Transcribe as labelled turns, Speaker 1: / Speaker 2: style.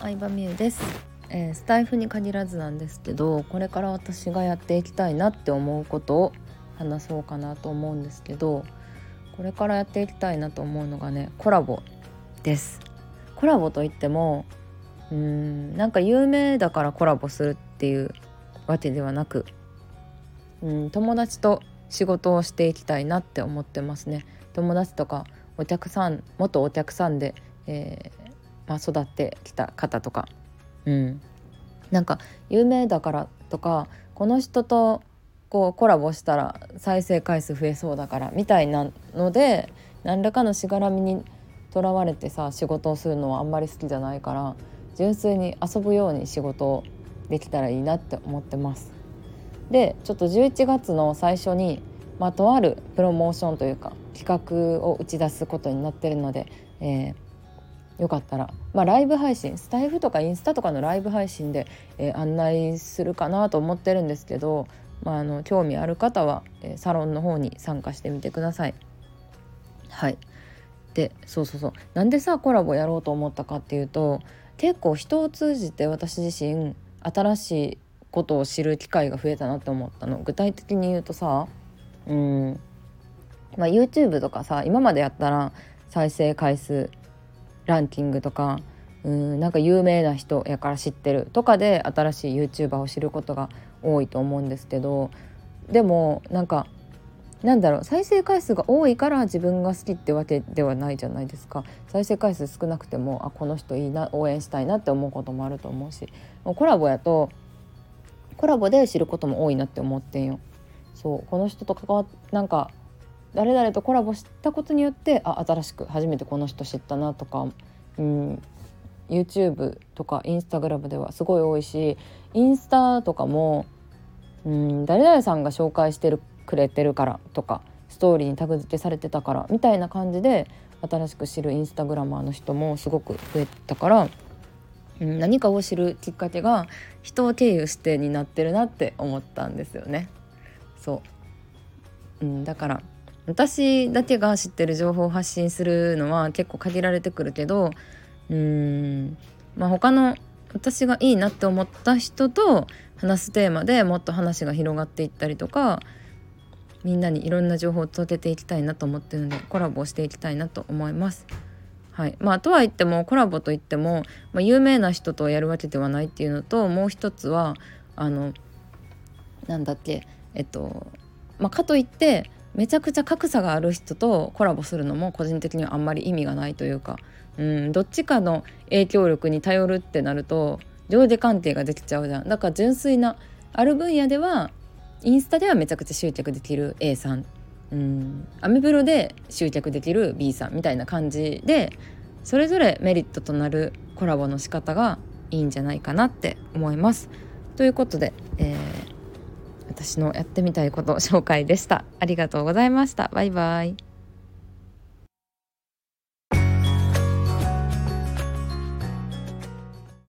Speaker 1: 相葉美優です、えー、スタイフに限らずなんですけどこれから私がやっていきたいなって思うことを話そうかなと思うんですけどこれからやっていきたいなと思うのがねコラボです。コラボといってもうーんなんか有名だからコラボするっていうわけではなくうん友達と仕事をしていきたいなって思ってますね。友達とかお客さん元お客さんで、えーまあ、育ってきた方とか、うん、なんか有名だからとかこの人とこうコラボしたら再生回数増えそうだからみたいなので何らかのしがらみにとらわれてさ仕事をするのはあんまり好きじゃないから純粋に遊ぶように仕事できたらいいなって思ってます。でちょっと11月の最初に、まあ、とあるプロモーションというか企画を打ち出すことになってるので、えー、よかったら、まあ、ライブ配信スタイフとかインスタとかのライブ配信で、えー、案内するかなと思ってるんですけど、まあ、あの興味ある方は、えー、サロンの方に参加してみてください。はい。でそうそうそう。なんでさコラボやろうと思ったかっていうと結構人を通じて私自身新しいことを知る機会が増えたなって思ったの。具体的に言うとさうん、まあ、YouTube とかさ今までやったら再生回数ランキングとかうんなんか有名な人やから知ってるとかで新しい YouTuber を知ることが多いと思うんですけどでもなんかなんだろう再生回数が多いから自分が好きってわけではないじゃないですか。再生回数少なくてもあこの人いいな応援したいなって思うこともあると思うしコラボやとコラボで知ることも多いなって思ってんよ。そうこの人と関わっなんか誰々とコラボしたことによってあ新しく初めてこの人知ったなとか、うん、YouTube とか Instagram ではすごい多いしインスタとかも、うん、誰々さんが紹介してるくれてるからとかストーリーにタグ付けされてたからみたいな感じで新しく知るインスタグラマーの人もすごく増えたから、うん、何かを知るきっかけが人を経由してになってるなって思ったんですよね。そう、うん、だから私だけが知ってる情報を発信するのは結構限られてくるけどうーんまあ他の私がいいなって思った人と話すテーマでもっと話が広がっていったりとかみんなにいろんな情報を届けていきたいなと思ってるのでコラボをしていきたいなと思います。はいまあ、とは言ってもコラボといっても、まあ、有名な人とやるわけではないっていうのともう一つはあのなんだっけえっと、まあ、かといってめちゃくちゃ格差がある人とコラボするのも個人的にはあんまり意味がないというか、うん、どっちかの影響力に頼るってなると上下関係ができちゃうじゃん。だから純粋なある分野ではインスタではめちゃくちゃ集客できる A さん、うん、アメブロで集客できる B さんみたいな感じでそれぞれメリットとなるコラボの仕方がいいんじゃないかなって思います。ということで、えー私のやってみたいこと紹介でした。ありがとうございました。バイバイ。